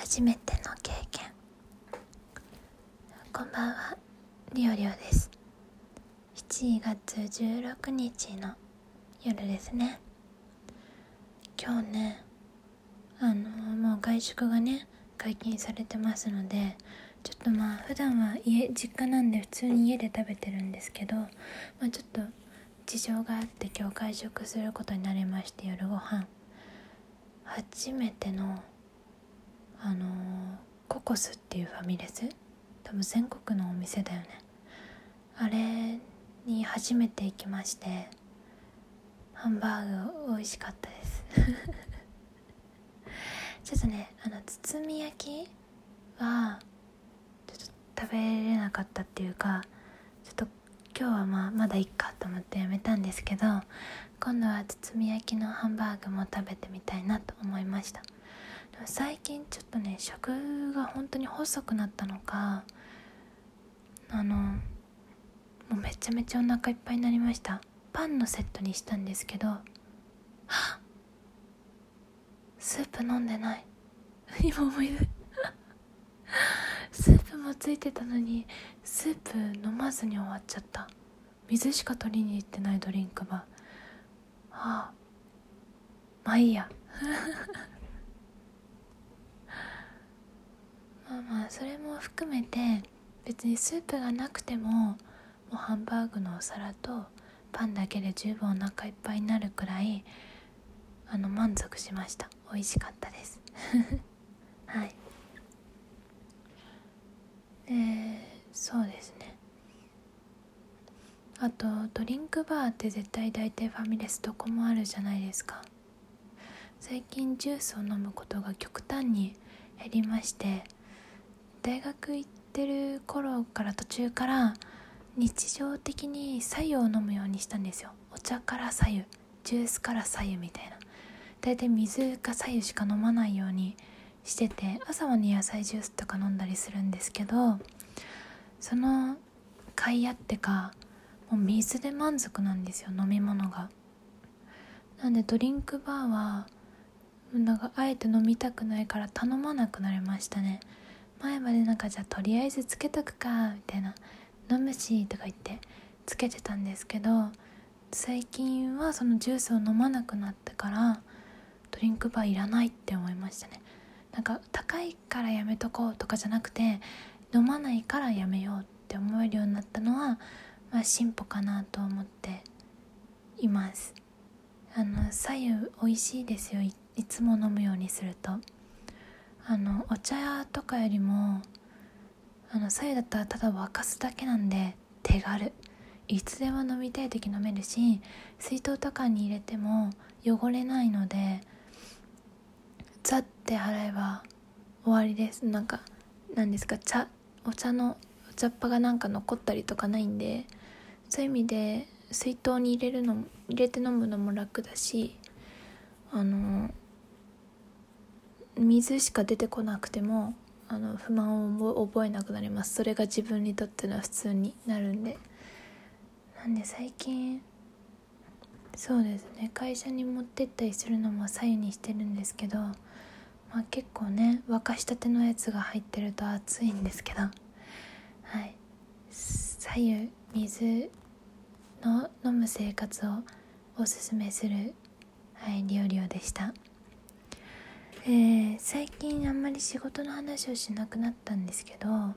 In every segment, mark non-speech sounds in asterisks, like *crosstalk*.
初めての経験。こんばんは。りおりおです。7月16日の夜ですね。今日ねあのもう外食がね解禁されてますのでちょっとまあ普段は家実家なんで普通に家で食べてるんですけど、まあ、ちょっと事情があって今日外食することになりまして夜ご飯。初めてのあのココスっていうファミレス？多分全国のお店だよね。あれに初めて行きましてハンバーグ美味しかったです。*laughs* ちょっとねあの包み焼きはちょっと食べれなかったっていうかちょっと今日はまあまだいっかと思ってやめたんですけど今度は包み焼きのハンバーグも食べてみたいなと思いました。最近ちょっとね食が本当に細くなったのかあのもうめちゃめちゃお腹いっぱいになりました。パンのセットにしたんですけどはっスープ飲んでない。今思い出。スープもついてたのにスープ飲まずに終わっちゃった。水しか取りに行ってないドリンクバーはあ。まあいいや。まあまあそれも含めて別にスープがなくてももうハンバーグのお皿とパンだけで十分お腹いっぱいになるくらいあの満足しました。美味しかったです。*laughs* はい。でそうですね。あとドリンクバーって絶対大体ファミレスどこもあるじゃないですか。最近ジュースを飲むことが極端に減りまして大学行ってる頃から途中から日常的に白湯を飲むようにしたんですよ。お茶から白湯ジュースから白湯みたいな。大体水か白湯しか飲まないようにしてて朝はね野菜ジュースとか飲んだりするんですけどその甲斐あってかもう水で満足なんですよ飲み物が。なんでドリンクバーはなんかあえて飲みたくないから頼まなくなりましたね。前までなんかじゃあとりあえずつけとくかみたいな。飲むしとか言ってつけてたんですけど最近はそのジュースを飲まなくなってからドリンクバーいらないって思いましたね。なんか高いからやめとこうとかじゃなくて飲まないからやめようって思えるようになったのはまあ進歩かなと思っています。あの左右美味しいですよ。いつも飲むようにすると。あのお茶屋とかよりもあの左右だったらただ沸かすだけなんで手軽。いつでも飲みたい時飲めるし水筒とかに入れても汚れないのでザッて払えば終わりです。なんか何ですか茶お茶のお茶っ葉がなんか残ったりとかないんでそういう意味で水筒に入れるの入れて飲むのも楽だしあの水しか出てこなくてもあの不満を覚えなくなります。それが自分にとっての普通になるんで。なんで最近そうですね。会社に持ってったりするのも左右にしてるんですけど、まあ、結構ね沸かしたてのやつが入ってると熱いんですけど。はい。左右水の飲む生活をおすすめするはい料理をでした。えー、最近あんまり仕事の話をしなくなったんですけどあ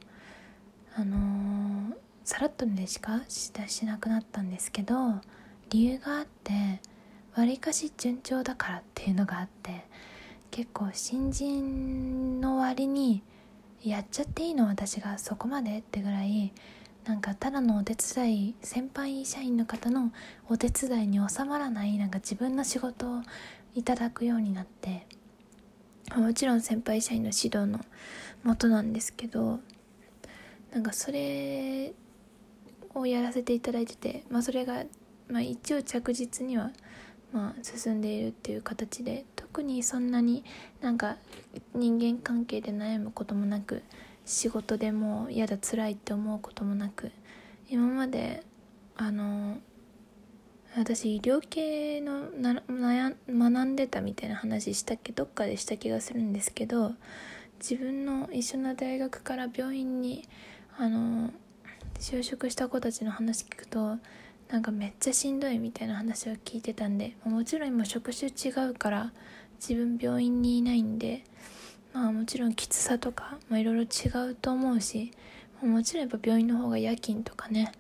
のー、さらっとでしかししなくなったんですけど理由があってわりかし順調だからっていうのがあって結構新人の割にやっちゃっていいの私がそこまでってぐらいなんかただのお手伝い先輩社員の方のお手伝いに収まらないなんか自分の仕事をいただくようになってもちろん先輩社員の指導のもとなんですけどなんかそれをやらせていただいてて、まあ、それが、まあ、一応着実には、まあ、進んでいるっていう形で特にそんなになんか人間関係で悩むこともなく仕事でも嫌だ辛いって思うこともなく今まであの私医療系のな学んでたみたいな話したっけどっかでした気がするんですけど自分の一緒な大学から病院にあの就職した子たちの話聞くとなんかめっちゃしんどいみたいな話を聞いてたんでもちろん今職種違うから自分病院にいないんでまあもちろんきつさとかいろいろ違うと思うしもちろんやっぱ病院の方が夜勤とかね、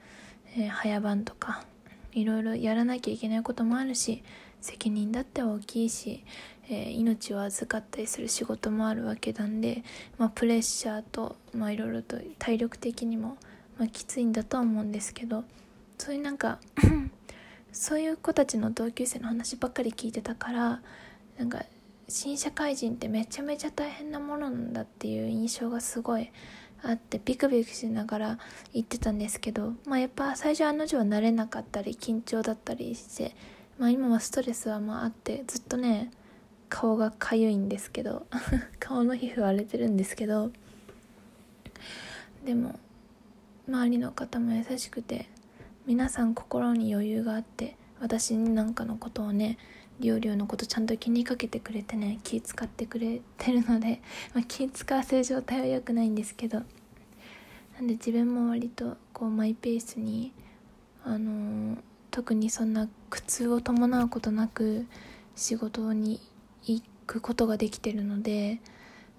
えー、早番とかいろいろやらなきゃいけないこともあるし責任だって大きいし、えー、命を預かったりする仕事もあるわけなんで、まあ、プレッシャーと、いろいろと体力的にも、まあ、きついんだとは思うんですけどそういうなんか *coughs* そういう子たちの同級生の話ばっかり聞いてたからなんか新社会人ってめちゃめちゃ大変なものなんだっていう印象がすごいあってビクビクしながら言ってたんですけど、まあ、やっぱ最初案の定は慣れなかったり緊張だったりして、まあ、今はストレスはまああってずっとね顔がかゆいんですけど *laughs* 顔の皮膚荒れてるんですけどでも周りの方も優しくて皆さん心に余裕があって私になんかのことをねりょうりょうのことちゃんと気にかけてくれてね気使ってくれてるので、*laughs* まあ、気使わせる状態は良くないんですけどなんで自分も割とこうマイペースにあのー、特にそんな苦痛を伴うことなく仕事に行くことができてるので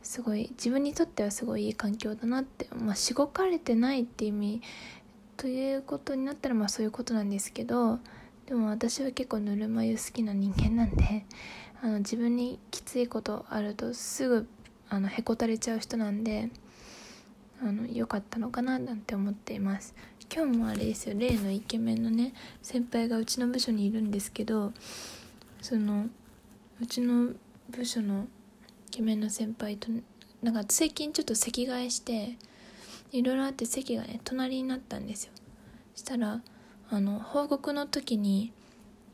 すごい自分にとってはすごいいい環境だなってまあしごかれてないって意味ということになったらまあそういうことなんですけどでも私は結構ぬるま湯好きな人間なんで *laughs* あの自分にきついことあるとすぐあのへこたれちゃう人なんであの良かったのかななんて思っています。今日もあれですよ。例のイケメンのね先輩がうちの部署にいるんですけどそのうちの部署のイケメンの先輩となんか最近ちょっと席替えしていろいろあって席がね隣になったんですよ。したらあの報告の時に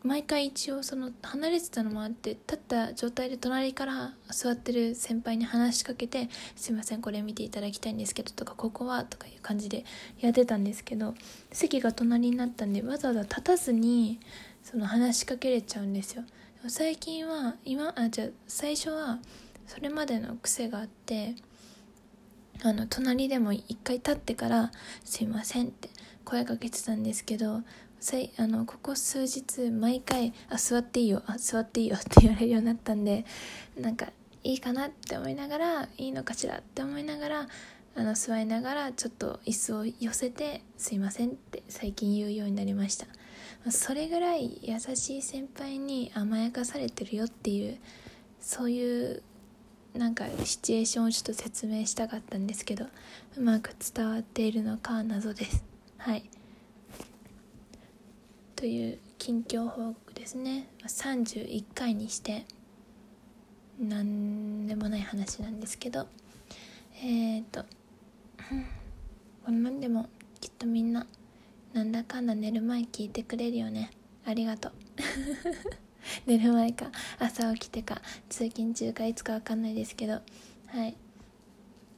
毎回一応その離れてたのもあって立った状態で隣から座ってる先輩に話しかけて「すいませんこれ見ていただきたいんですけど」とか「ここは」とかいう感じでやってたんですけど席が隣になったんでわざわざ立たずにその話しかけれちゃうんですよ。最近は今あじゃ最初はそれまでの癖があってあの隣でも一回立ってから「すいません」って声かけてたんですけどあのここ数日毎回「あ座っていいよあ座っていいよ」*laughs* って言われるようになったんでなんかいいかなって思いながらいいのかしらって思いながらあの座りながらちょっと椅子を寄せて「すいません」って最近言うようになりました。それぐらい優しい先輩に甘やかされてるよっていうそういうなんかシチュエーションをちょっと説明したかったんですけどうまく伝わっているのか謎です。はい。という近況報告ですね。31回にして何でもない話なんですけど。えっ、ー、とこん。なんでもきっとみんななんだかんだ寝る前聞いてくれるよね。ありがとう。*laughs* 寝る前か朝起きてか通勤中かいつか分かんないですけど。はい。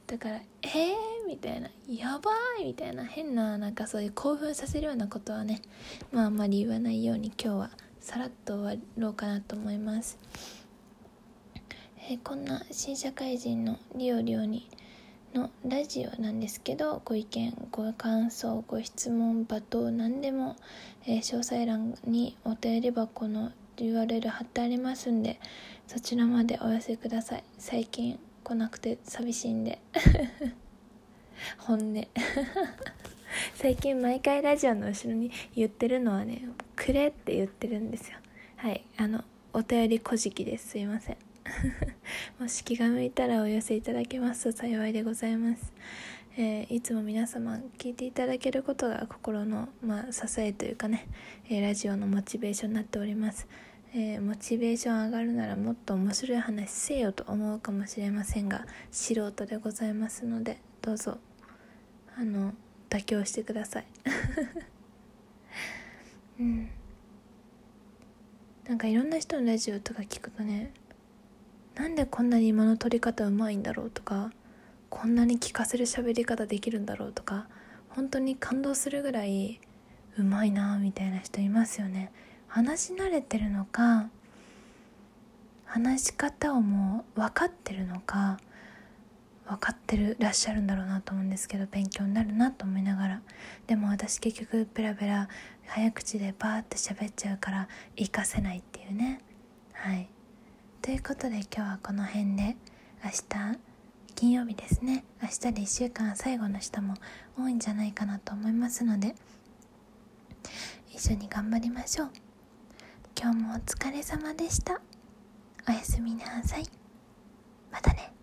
だから「えー?」みたいな「やばい!」みたいな変ななんかそういう興奮させるようなことはねまああんまり言わないように今日はさらっと終わろうかなと思います、えー、こんな新社会人のリオリオにのラジオなんですけどご意見ご感想ご質問罵倒何でも、えー、詳細欄にお便り箱の URL 貼ってありますんでそちらまでお寄せください最近来なくて寂しいんで本音。最近毎回ラジオの後ろに言ってるのはね「くれ」って言ってるんですよ。はいあのお便り小じです。いません。*laughs* もし気が向いたらお寄せいただけます。と幸いでございます、えー、いつも皆様聞いていただけることが心の、まあ、支えというかね、えー、ラジオのモチベーションになっております。えー、モチベーション上がるならもっと面白い話せよと思うかもしれませんが素人でございますのでどうぞあの妥協してください。*laughs* うん。なんかいろんな人のラジオとか聞くとねなんでこんなに今の撮り方うまいんだろうとかこんなに聞かせる喋り方できるんだろうとか本当に感動するぐらいうまいなみたいな人いますよね。話し慣れてるのか話し方をもう分かってるのか分かってるらっしゃるんだろうなと思うんですけど勉強になるなと思いながら。でも私結局ペラペラ早口でバーって喋っちゃうから活かせないっていうね。はい。ということで今日はこの辺で明日金曜日ですね。明日で1週間最後の人も多いんじゃないかなと思いますので一緒に頑張りましょう。今日もお疲れ様でした。おやすみなさい。またね。